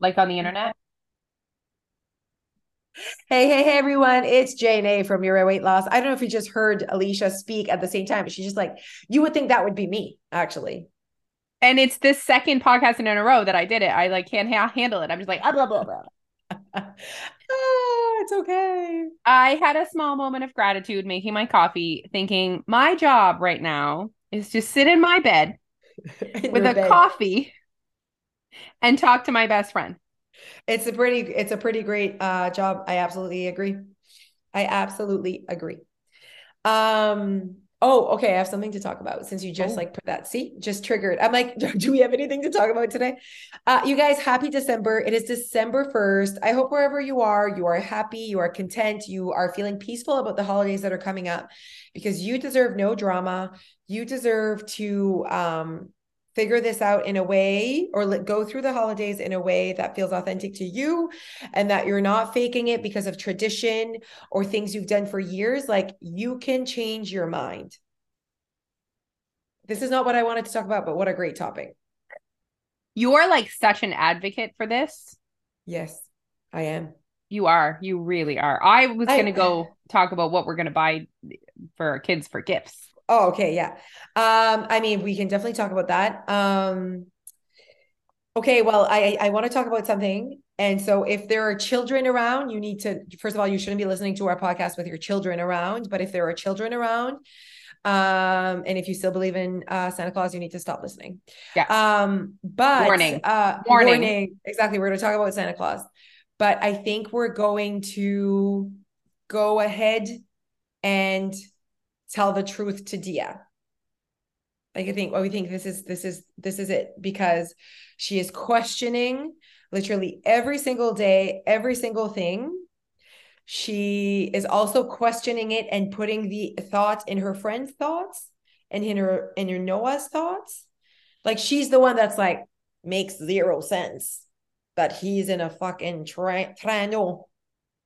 like on the internet? Hey, hey, hey, everyone. It's Jane A from Your Weight Loss. I don't know if you just heard Alicia speak at the same time, but she's just like, you would think that would be me, actually. And it's the second podcast in a row that I did it. I like can't ha- handle it. I'm just like, ah, blah, blah, blah. ah, it's okay. I had a small moment of gratitude making my coffee, thinking my job right now is to sit in my bed In with a bed. coffee and talk to my best friend. It's a pretty, it's a pretty great uh, job. I absolutely agree. I absolutely agree. Um, oh, okay. I have something to talk about since you just Oh. like put that. See, just triggered. I'm like, do we have anything to talk about today? Uh, you guys, happy December. It is December 1st. I hope wherever you are, you are happy, you are content, you are feeling peaceful about the holidays that are coming up because you deserve no drama. You deserve to um figure this out in a way or let go through the holidays in a way that feels authentic to you and that you're not faking it because of tradition or things you've done for years like you can change your mind this is not what i wanted to talk about but what a great topic You are like such an advocate for this. yes i am You are. You really are. I was going to go talk about what we're going to buy for our kids for gifts. Oh okay yeah. Um i mean we can definitely talk about that. Um okay well i i want to talk about something. And so if there are children around you need to first of all you shouldn't be listening to our podcast with your children around. But if there are children around um and if you still believe in uh santa claus you need to stop listening. Yeah. um but Warning. uh Warning. exactly. We're going to talk about santa claus. But i think we're going to go ahead and tell the truth to dia. Like i think well we think this is this is this is it because she is questioning literally every single day every single thing. She is also questioning it and putting the thoughts in her friend's thoughts and in her in her noah's thoughts. Like she's the one that's like makes zero sense that he's in a fucking tra- trano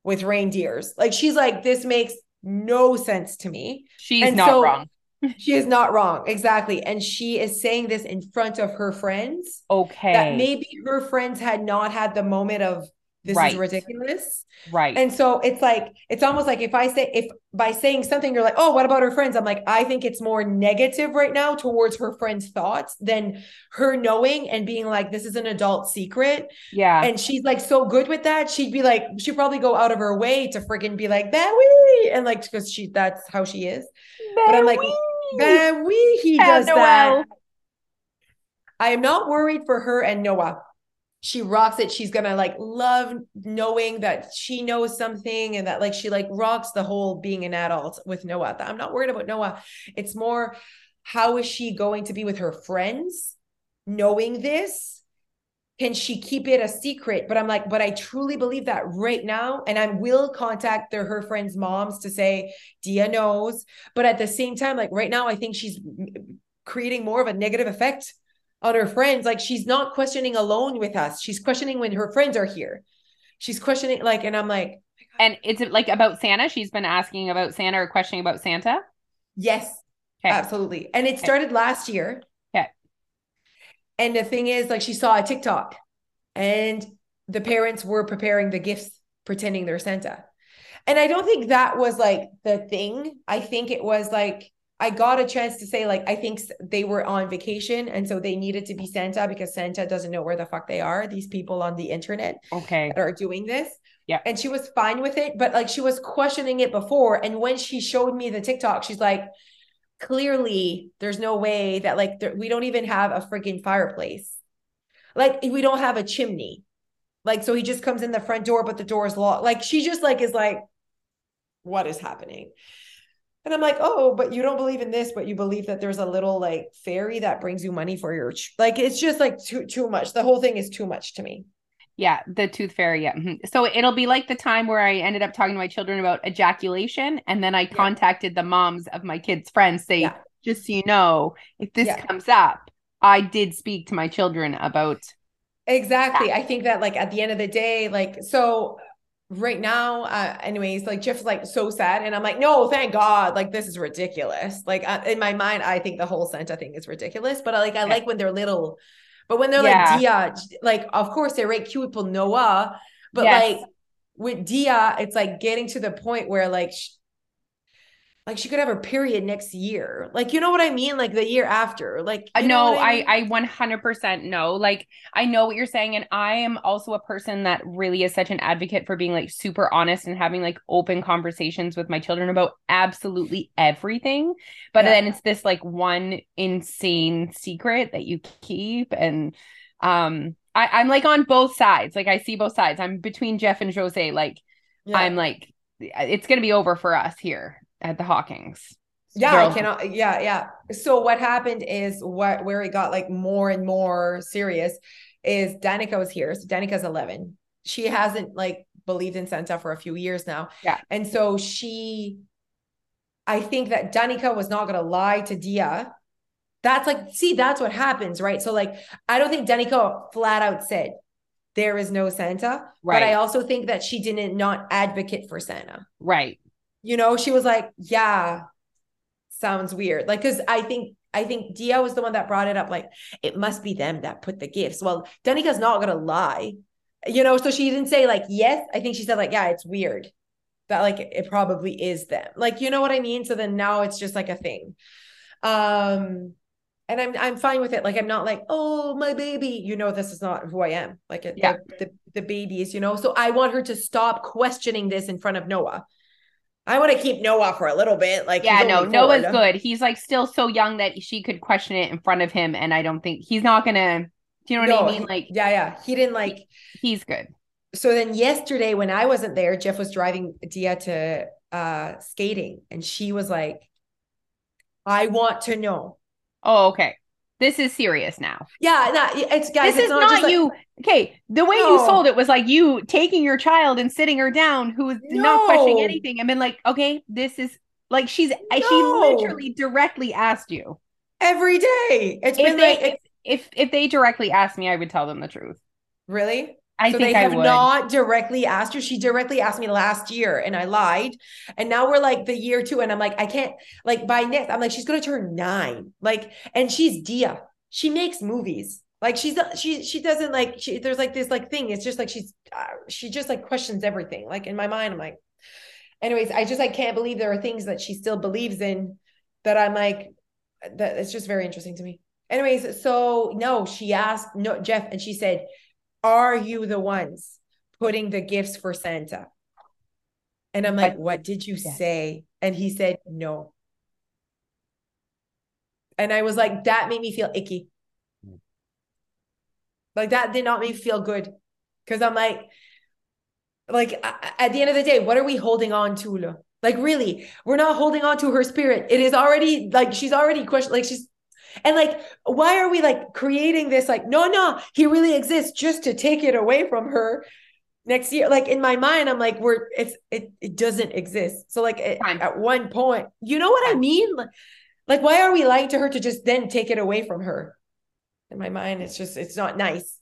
with reindeers. Like she's like this makes no sense to me She's And not so- wrong. she is not wrong exactly and she is saying this in front of her friends Okay. that maybe her friends had not had the moment of this Right. is ridiculous right. and so it's like it's almost like if i say if by saying something you're like oh what about her friends i'm like i think it's more negative right now towards her friends thoughts than her knowing and being like this is an adult secret yeah. and she's like so good with that she'd be like she'd probably go out of her way to friggin' be like Bowie and like because she that's how she is but I'm like, Bowie he does that I am not worried for her and Noah. She rocks it. She's gonna like love knowing that she knows something and that like she like rocks the whole being an adult with Noah. I'm not worried about Noah. It's more how is she going to be with her friends knowing this? Can she keep it a secret? But I'm like, but I truly believe that right now, and I will contact their her friends' moms to say Dia knows. But at the same time, like right now, I think she's creating more of a negative effect on her friends. Like she's not questioning alone with us. She's questioning when her friends are here. She's questioning like, and I'm like, oh And it's like about Santa. She's been asking about Santa or questioning about Santa. yes, Okay. absolutely. And it started last year. Okay. And the thing is, like, she saw a TikTok, and the parents were preparing the gifts, pretending they're Santa. And I don't think that was like the thing. I think it was like I got a chance to say like I think they were on vacation and so they needed to be Santa because Santa doesn't know where the fuck they are. These people on the internet Okay. that are doing this. Yeah. And she was fine with it, but like she was questioning it before. And when she showed me the TikTok, she's like, clearly there's no way that like there, we don't even have a freaking fireplace. Like we don't have a chimney. Like so he just comes in the front door, but the door is locked. Like she just like is like, what is happening? And I'm like, oh, but you don't believe in this, but you believe that there's a little like fairy that brings you money for your ch-. like it's just like too too much. The whole thing is too much to me. Yeah, the tooth fairy. Yeah. mhm. So it'll be like the time where I ended up talking to my children about ejaculation, and then I contacted the moms of my kids' friends, say, Yeah. just so you know, if this Yeah. comes up, I did speak to my children about. Exactly. I think that like at the end of the day, like so right now, uh anyways, like Jeff's like so sad and I'm like, no, thank God. Like this is ridiculous. Like uh, in my mind, I think the whole Santa thing is ridiculous, but I like I Yeah. like when they're little But when they're Yeah. like Dia, like of course they're right cute with Noah, but Yes. like with Dia, it's like getting to the point where like sh- like she could have her period next year. Like you know what I mean? Like the year after. Like Uh, you know no, I, mean? I 100% know. Like, I know what you're saying. And I am also a person that really is such an advocate for being like super honest and having like open conversations with my children about absolutely everything. But Yeah. then it's this like one insane secret that you keep. And um, I, I'm like on both sides. Like, I see both sides. I'm between Jeff and Jose. Like, Yeah. I'm like, it's going to be over for us here at the Hawkins. Yeah, Girl- I cannot. Yeah, yeah. So what happened is what where it got like more and more serious is Danica was here. So Danica's 11. She hasn't like believed in Santa for a few years now. Yeah. And so she, I think that Danica was not gonna lie to Dia. That's like, see, that's what happens, right? So like, I don't think Danica flat out said there is no Santa, Right. but I also think that she didn't not advocate for Santa Right. You know she was like yeah sounds weird. Like because i think i think dia was the one that brought it up like it must be them that put the gifts. Well danica's not gonna lie you know so she didn't say like yes. I think she said like yeah it's weird that like it probably is them. Like you know what i mean? So then now it's just like a thing. Um and i'm i'm fine with it. Like i'm not like oh my baby. You know this is not who i am. Like it, Yeah. the, the the babies you know? So i want her to stop questioning this in front of noah I want to keep Noah for a little bit. Like, Yeah, no, Noah's four. good. He's like still so young that she could question it in front of him, and I don't think he's not gonna. Do you know what No, I mean? Like yeah, yeah. He didn't like. he's good. So then yesterday, when I wasn't there, Jeff was driving Dia to uh skating, and she was like, "I want to know." Oh, okay. This is serious now. Yeah, no, it's guys. this it's is not, just like- you. Okay, the way you sold it was like you taking your child and sitting her down, who was not questioning anything, and been like, okay, this is like she's she literally directly asked you. every day. It's If been they like, it's, if if they directly asked me, I would tell them the truth. really. I so think they I have would. not directly asked her. She directly asked me last year, and I lied. And now we're like the year two, and I'm like, I can't. Like by next, I'm like, she's gonna turn nine. Like, and she's Dia. She makes movies. Like she's not. She she doesn't like. She there's like this like thing. It's just like she's. Uh, she just like questions everything. Like in my mind, I'm like. Anyways, I just I can't believe there are things that she still believes in, that I'm like, that it's just very interesting to me. Anyways, so no, she asked no Jeff, and she said, "Are you the ones putting the gifts for Santa?" And I'm like, "What did you Yes. say?" And he said, "No." And I was like, that made me feel icky. Like that did not make me feel good, because I'm like, like at the end of the day, what are we holding on to? Like really, we're not holding on to her spirit. It is already like she's already questioned. Like she's and like, why are we like creating this? Like, no, no, he really exists just to take it away from her next year. Like in my mind, I'm like, we're it's it it doesn't exist. So like at, at one point, you know what I mean? Like, like, why are we lying to her to just then take it away from her? In my mind, it's just it's not nice.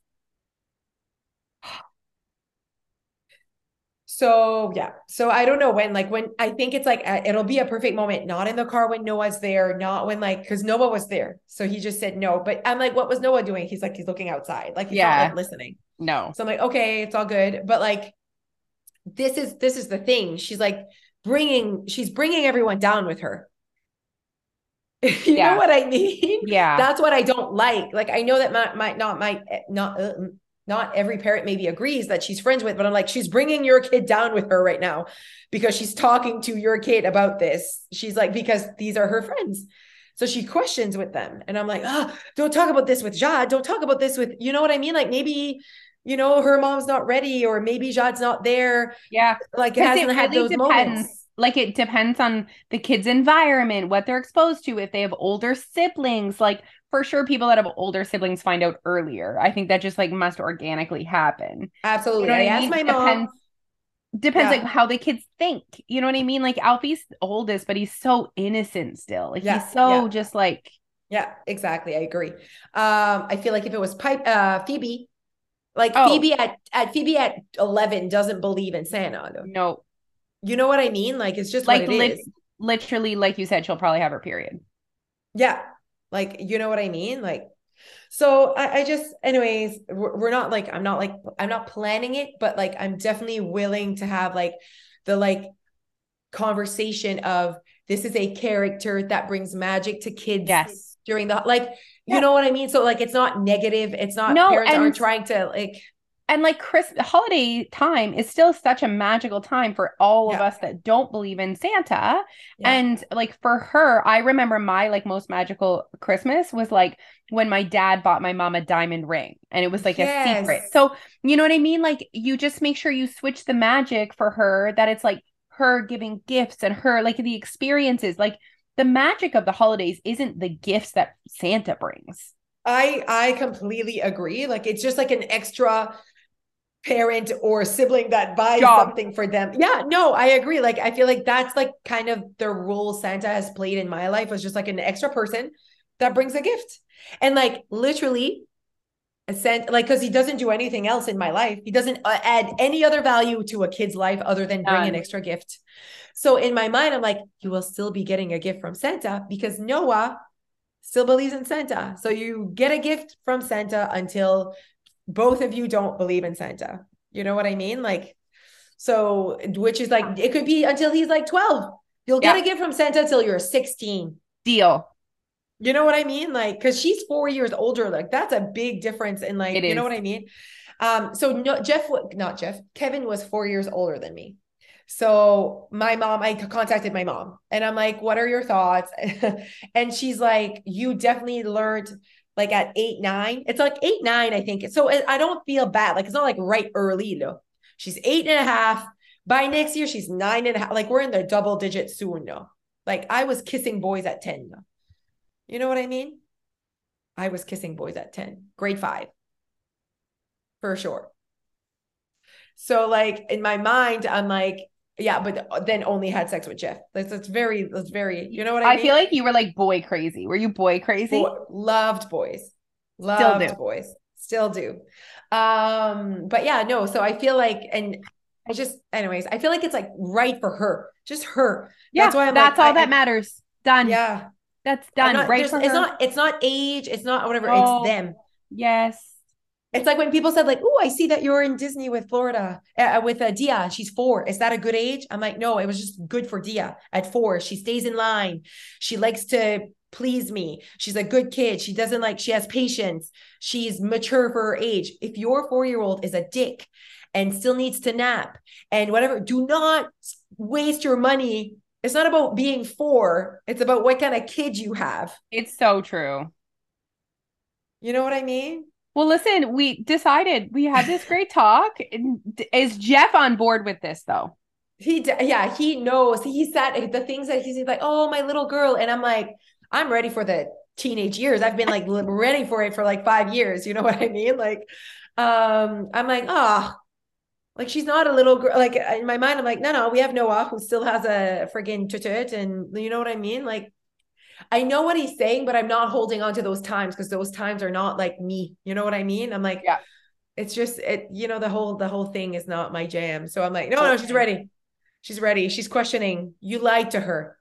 So yeah, so I don't know when, like when I think it's like uh, it'll be a perfect moment, not in the car when Noah's there, not when like because Noah was there, so he just said no. But I'm like, what was Noah doing? He's like, he's looking outside, like he's not Yeah. like listening. No. So I'm like, okay, it's all good, but like, this is this is the thing. She's like bringing, she's bringing everyone down with her. you Yeah. know what I mean? Yeah. That's what I don't like. Like I know that might might not might not uh, not every parent maybe agrees that she's friends with, but I'm like she's bringing your kid down with her right now because she's talking to your kid about this. She's like because these are her friends. So she questions with them. And I'm like, "Ah, don't talk about this with Jad. Don't talk about this with, you know what I mean? Like maybe you know, her mom's not ready, or maybe Jad's not there. yeah. Like it hasn't it had those depends. moments. Like it depends on the kid's environment, what they're exposed to, if they have older siblings. Like for sure, people that have older siblings find out earlier. I think that just like must organically happen. Absolutely. You know I I asked mean? my mom. Depends- Depends Yeah. like how the kids think. You know what I mean? Like Alfie's oldest, but he's so innocent still. Like Yeah, he's so yeah. just like Yeah, exactly. I agree. Um, I feel like if it was pipe uh Phoebe, like Oh. Phoebe at at Phoebe at 11 doesn't believe in Santa. though. no, You know what I mean? Like it's just like what it is. literally, like you said, she'll probably have her period. Yeah. Like you know what I mean? Like So I, I just, anyways, we're, we're not like, I'm not like, I'm not planning it, but like, I'm definitely willing to have like the like conversation of this is a character that brings magic to kids Yes. during the like Yeah. you know what I mean? So like it's not negative. It's not No, parents and- aren't trying to like and like Chris holiday time is still such a magical time for all of us that don't believe in Santa. Yeah. And like for her, I remember my like most magical Christmas was like when my dad bought my mom a diamond ring and it was like a secret. So, you know what I mean? Like you just make sure you switch the magic for her that it's like her giving gifts and her like the experiences. Like the magic of the holidays isn't the gifts that Santa brings. I I completely agree. Like it's just like an extra parent or sibling that buys Job. something for them. Yeah, no, I agree. Like I feel like that's like kind of the role Santa has played in my life was just like an extra person that brings a gift. And like literally a cent like because he doesn't do anything else in my life. He doesn't uh, add any other value to a kid's life other than bring an extra gift. So in my mind, I'm like, you will still be getting a gift from Santa because Noah still believes in Santa. So you get a gift from Santa until both of you don't believe in Santa. You know what I mean? Like, so which is like it could be until he's like 12. You'll get Yeah. a gift from Santa till you're 16. Deal. You know what I mean? Like, because she's four years older. Like, that's a big difference in like, It you know what I mean? Um, so no, Jeff, not Jeff, Kevin was four years older than me. So my mom, I contacted my mom and I'm like, what are your thoughts? and she's like, you definitely learned like at eight, nine. It's like eight, nine, I think. So I don't feel bad. Like, it's not like right early, no. She's eight and a half. By next year, she's nine and a half. Like, we're in the double digits soon, no. Like, I was kissing boys at 10, no. You know what I mean? I was kissing boys at 10, grade five, for sure. So, like, in my mind, I'm like, yeah, but then only had sex with Jeff. That's, that's very, that's very, you know what I, I mean? feel like you were like boy crazy. Were you boy crazy? Boy- loved boys, loved do. boys, still do. Um, but yeah, no. So I feel like, and I just, anyways, I feel like it's like right for her, just her. yeah, that's why I'm that's like, all I- that matters. Done. Yeah, That's done. not- right for it's her. not, it's not age, it's not whatever. No. It's them. Yes. It's like when people said like, "Oh, I see that you're in Disney with Florida uh, with uh, Dia. She's four. Is that a good age?" I'm like, "No, it was just good for Dia at four. She stays in line. She likes to please me. She's a good kid. She doesn't like. She has patience. She's mature for her age. If your four year old is a dick and still needs to nap and whatever, do not waste your money. It's not about being four. It's about what kind of kid you have. It's so true. You know what I mean?" Well, listen, we decided we had this great talk. Is Jeff on board with this though? He, yeah, he knows. He said the things that he's like, oh, my little girl. And I'm like, I'm ready for the teenage years. I've been like ready for it for like five years. You know what I mean? Like, um, I'm like, ah, like she's not a little girl. Like in my mind, I'm like, no, no, we have Noah who still has a friggin' tutut. And you know what I mean? Like, I know what he's saying, but I'm not holding on to those times because those times are not like me. You know what I mean? I'm like, Yeah. it's just it, you know, the whole the whole thing is not my jam. So I'm like, no, no, she's ready. She's ready. She's questioning. You lied to her.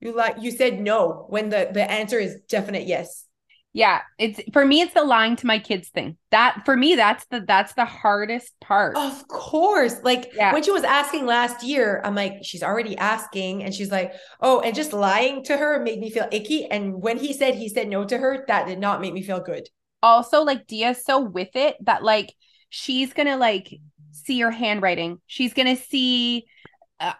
You lied, you said no when the the answer is definite yes. Yeah, it's for me. It's the lying to my kids thing. That for me, that's the that's the hardest part. Of course. Like Yeah. when she was asking last year, I'm like, she's already asking. And she's like, oh, and just lying to her made me feel icky. And when he said he said no to her, that did not make me feel good. also like Dia's so with it that like she's gonna like see your handwriting. She's gonna see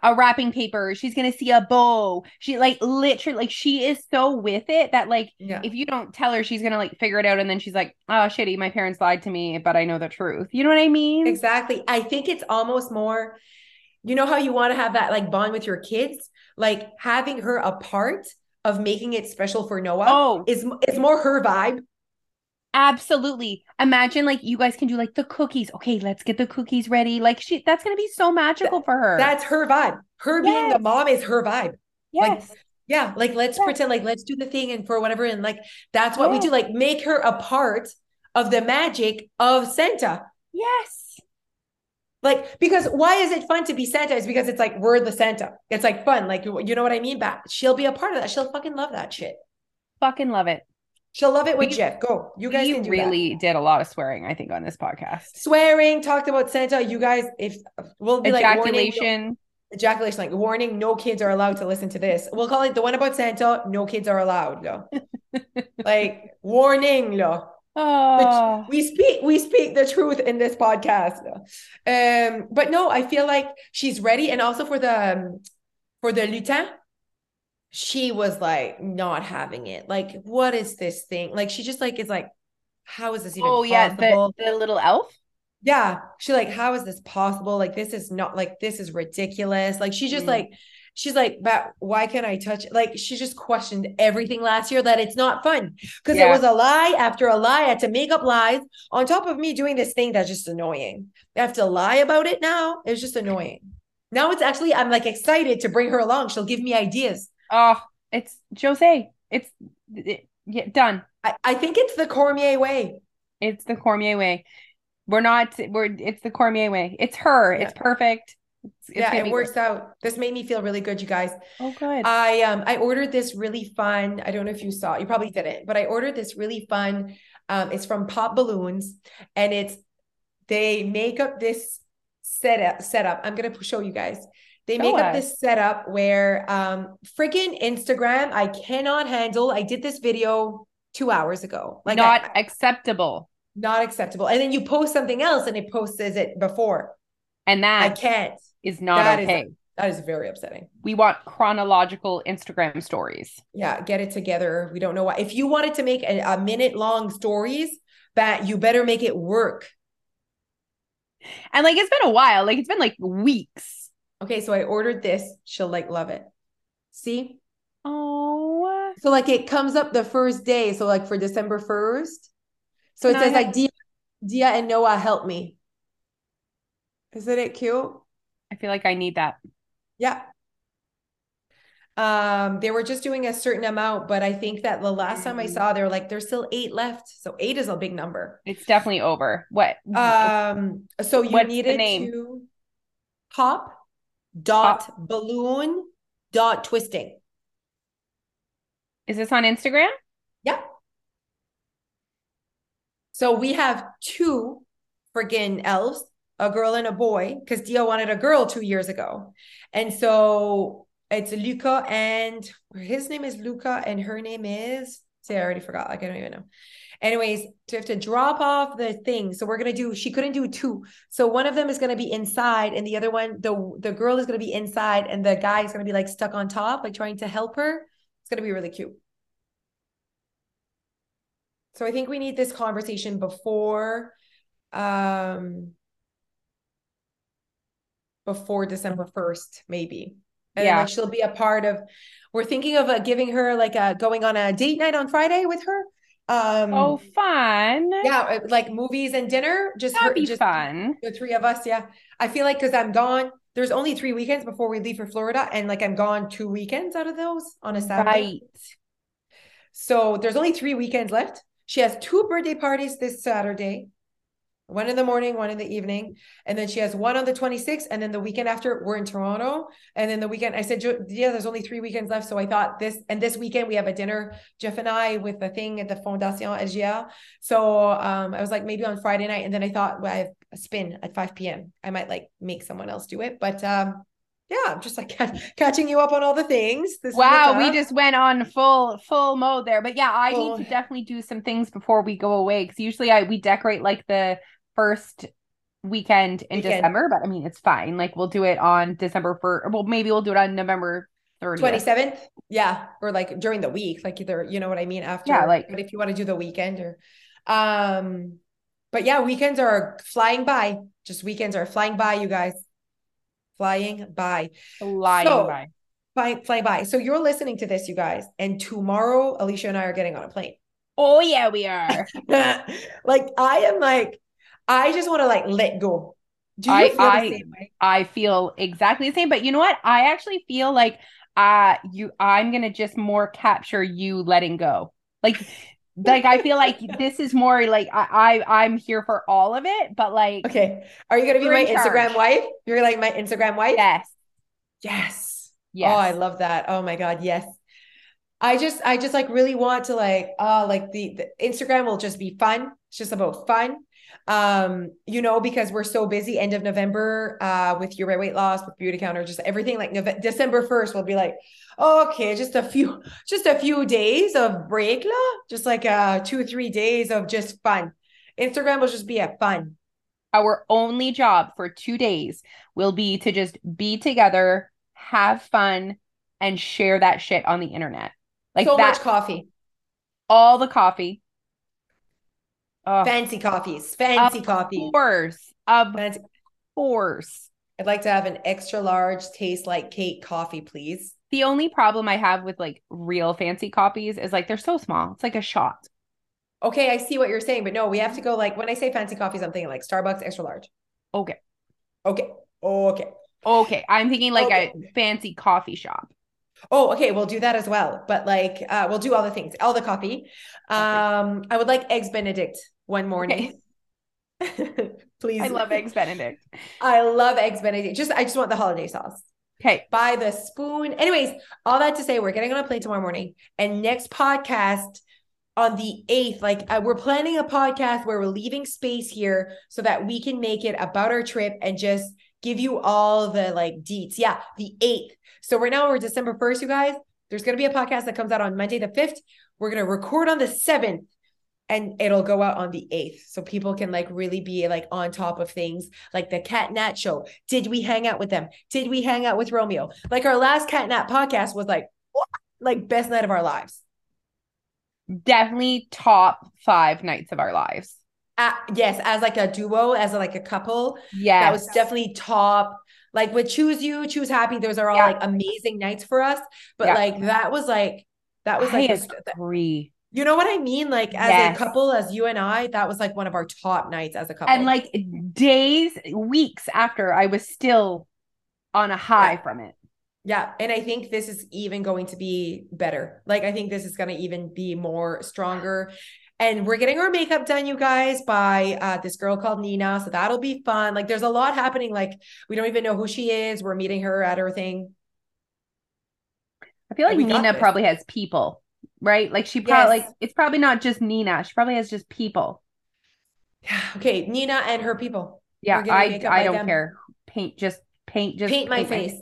a, wrapping paper. She's gonna see a bow. She like literally like she is so with it that like Yeah. if you don't tell her, she's gonna like figure it out, and then she's like, "Oh, shitty, my parents lied to me, but I know the truth." You know what I mean? Exactly. I think it's almost more, you know, how you want to have that like bond with your kids, like having her a part of making it special for Noah Oh, is is more her vibe. Absolutely. Imagine like you guys can do like the cookies. Okay, let's get the cookies ready. Like she, that's gonna be so magical for her. That's her vibe. Her being the mom is her vibe. like, yes. Yeah, like let's Yeah. pretend like let's do the thing and for whatever and like that's what we do. Like make her a part of the magic of Santa. yes. Like because why is it fun to be Santa? Is because it's like we're the Santa. It's like fun. Like you you know what I mean? But she'll be a part of that. She'll fucking love that shit. Fucking love it. She'll love it with We- Jeff. Go. You guys do really did a lot of swearing, I think, on this podcast. Swearing, talked about Santa. You guys, if we'll be like warning, Ejaculation. ejaculation, like warning, no kids are allowed to listen to this. We'll call it the one about Santa. No kids are allowed. Lo. like warning, lo. oh, we speak we speak the truth in this podcast um but no i feel like she's ready and also for the um, for the lutin she was like not having it. Like what is this thing? Like she just like is like how is this even oh yeah, the, possible? the little elf. yeah. She like how is this possible? Like this is not like this is ridiculous. Like she just Mm. like she's like but why can't i touch it like she just questioned everything last year that it's not fun. Because it was a lie after a lie. I had to make up lies on top of me doing this thing that's just annoying. I have to lie about it now. It's just annoying. Now it's actually i'm like excited to bring her along. She'll give me ideas Oh, it's Jose. It's it, yeah, done. i, I think it's the cormier way It's the Cormier way. We're not. We're. It's the Cormier way. It's her. It's perfect. It's, it's yeah it works good. out this made me feel really good you guys Oh, good. I um I ordered this really fun. I don't know if you saw. You probably didn't, but I ordered this really fun. Um, it's from Pop Balloons, and it's they make up this setup. Setup. I'm gonna show you guys. They make up this setup where um friggin' Instagram I cannot handle. I did this video two hours ago. Like not I- acceptable. not acceptable. And then you post something else, and it posts it before. And that I can't. is not That is- okay. That is very upsetting. we want chronological Instagram stories. Yeah, get it together. We don't know why. If you wanted to make a, a minute long stories, that you better make it work. And like it's been a while. Like it's been like weeks. Okay, so I ordered this. She'll like love it. See? Oh. So like it comes up the first day. So like for December 1st. So it Can I says have- like Dia, Dia and Noah help me. Isn't it cute? I feel like I need that. Yeah. Um, they were just doing a certain amount, but I think that the last time I Mm. saw, they were like, there's still eight left. So eight is a big number. It's definitely over. What? Um, so you What's needed name? to pop dot balloon dot twisting. is this on Instagram? Yeah. So we have two friggin' elves, a girl and a boy, because Dia wanted a girl two years ago. And so it's Luca and his name is Luca and her name is say I already forgot. Like I don't even know. Anyways, to have to drop off the thing. So we're gonna do. She couldn't do two. So one of them is gonna be inside, and the other one, the the girl is gonna be inside, and the guy is gonna be like stuck on top, like trying to help her. It's gonna be really cute. So I think we need this conversation before, um, before December first, maybe. And Yeah. like she'll be a part of. We're thinking of uh, giving her like a going on a date night on Friday with her. Um, Oh, fun. yeah, uh, like movies and dinner. Just That'd her, be just fun. the three of us. Yeah, I feel like because I'm gone. There's only three weekends before we leave for Florida, and like I'm gone two weekends out of those on a Saturday. Right. So there's only three weekends left. She has two birthday parties this Saturday, one in the morning, one in the evening. And then she has one on the 26th. And then the weekend after, we're in Toronto. And then the weekend, I said, yeah, there's only three weekends left. So I thought this, and this weekend we have a dinner, Jeff and I, with the thing at the Fondation Agia. So um, I was like, maybe on Friday night. And then I thought, well, I have a spin at 5 p.m. I might like make someone else do it. But um, yeah, I'm just like catching you up on all the things. This Wow, we just went on full full mode there. But yeah, I Full- need to definitely do some things before we go away because usually I we decorate like the first weekend in Weekend. December, but I mean it's fine. Like we'll do it on December first. Well, maybe we'll do it on November 30th. 27th yeah or like during the week like either you know what i mean after Yeah, like- but if you want to do the weekend or um but yeah weekends are flying by just weekends are flying by you guys flying by Flying So- by. flying flying by so you're listening to this you guys and tomorrow alicia and i are getting on a plane Oh yeah, we are. like i am like i just want to like let go do you I- feel I- the same way I feel exactly the same. But you know what? I actually feel like uh you I'm gonna just more capture you letting go. Like like I feel like this is more like I, I I'm here for all of it, but like okay are you gonna be my charge. instagram wife you're like my instagram wife yes, yes yes. Oh, I love that. Oh my God, yes. I just I just like really want to like uh like the, the Instagram will just be fun. It's just about fun. Um, you know, because we're so busy end of November uh with your weight loss, with Beautycounter, just everything like November, December 1st we'll be like, okay, just a few just a few days of break, la? just like uh two or three days of just fun. Instagram will just be a fun. Our only job for two days will be to just be together, have fun, and share that shit on the internet. Like so that, much coffee. all the coffee. Oh, Fancy coffees. Fancy of coffee. Of course. Of Fancy. course. I'd like to have an extra large taste like cake coffee, please. The only problem I have with like real fancy coffees is like they're so small. It's like a shot. Okay, I see what you're saying, but no, we have to go like when I say fancy coffees, I'm thinking like Starbucks extra large. Okay. Okay. Okay. Okay. I'm thinking like Okay. a fancy coffee shop. Oh, okay, we'll do that as well. But like uh we'll do all the things, all the coffee. Um I would like eggs benedict one morning. Please. I love eggs Benedict. I love eggs benedict. Just I just want the hollandaise sauce. Okay. by the spoon. Anyways, all that to say, we're getting on a plane tomorrow morning, and next podcast on the 8th, like uh, we're planning a podcast where we're leaving space here so that we can make it about our trip and just give you all the like deets. Yeah, the 8th. So right now we're December 1st, you guys. There's going to be a podcast that comes out on Monday the 5th. We're going to record on the 7th and it'll go out on the 8th so people can like really be like on top of things like the cat nat show did we hang out with them did we hang out with romeo like our last cat nat podcast was like what? like best night of our lives Definitely top five nights of our lives. uh, yes as like a duo as like a couple Yeah. that was definitely top like with choose you choose happy those are all Yeah. like amazing nights for us but Yeah. like that was like that was like a- agree. You know what i mean like as Yes. a couple as you and i that was like one of our top nights as a couple And like days, weeks after, I was still on a high Yeah. from it. Yeah, and I think this is even going to be better. Like I think this is going to even be more stronger. And we're getting our makeup done, you guys, by uh, this girl called Nina. So that'll be fun. Like there's a lot happening. Like we don't even know who she is. We're meeting her at her thing. I feel like Nina probably has people, right? Like she probably Yes. like it's probably not just Nina. She probably has just people. Yeah. Okay, Nina and her people. Yeah, I I don't them. care. Paint just paint just paint my face.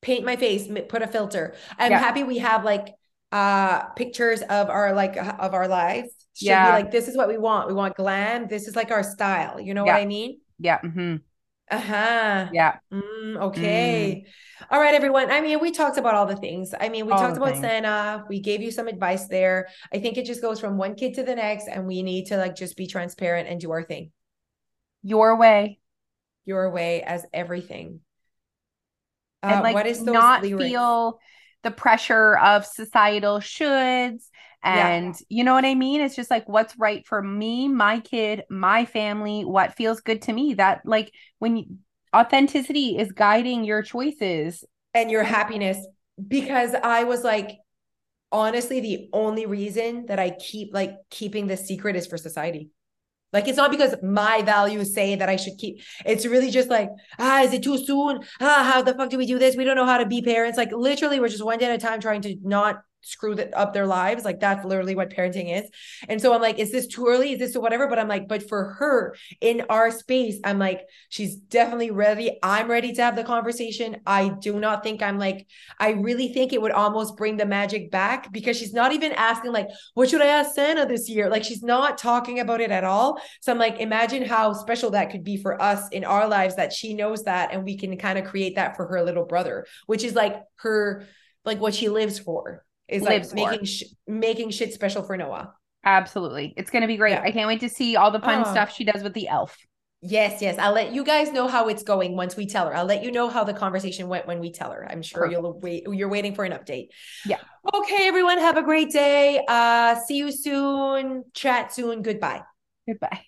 Paint my face. Put a filter. I'm Yeah. happy we have like uh pictures of our like of our lives. Should Yeah. be like this is what we want. We want glam. This is like our style. You know Yeah. what I mean? Yeah. hmm Uh-huh. Yeah. Mm, okay. All right, everyone. I mean, we talked about all the things. I mean, we All talked about things. Santa. We gave you some advice there. I think it just goes from one kid to the next, and we need to like just be transparent and do our thing Your way. your way as everything. and Uh, like what is those not lyrics? feel the pressure of societal shoulds Yeah. and you know what i mean it's just like what's right for me my kid my family what feels good to me that like when you, authenticity is guiding your choices and your happiness because I was like honestly the only reason that I keep like keeping this secret is for society. Like it's not because my values say that I should keep. It's really just like, ah, is it too soon? Ah, how the fuck do we do this? We don't know how to be parents. Like literally, we're just one day at a time trying to not screw that up their lives. Like that's literally what parenting is. And so I'm like, is this too early? Is this whatever? But I'm like, but for her in our space, I'm like, she's definitely ready. I'm ready to have the conversation. I do not think I'm like, I really think it would almost bring the magic back because she's not even asking like, what should I ask Santa this year? Like she's not talking about it at all. So I'm like, imagine how special that could be for us in our lives that she knows that and we can kind of create that for her little brother, which is like her, like what she lives for is like Lives making sh- making shit special for Noah. absolutely it's going to be great Yeah. i can't wait to see all the fun Oh. stuff she does with the elf Yes, yes. I'll let you guys know how it's going once we tell her. I'll let you know how the conversation went when we tell her. I'm sure you'll wait. You're waiting for an update. Yeah. Okay, everyone. Have a great day. Uh, see you soon. Chat soon. Goodbye. goodbye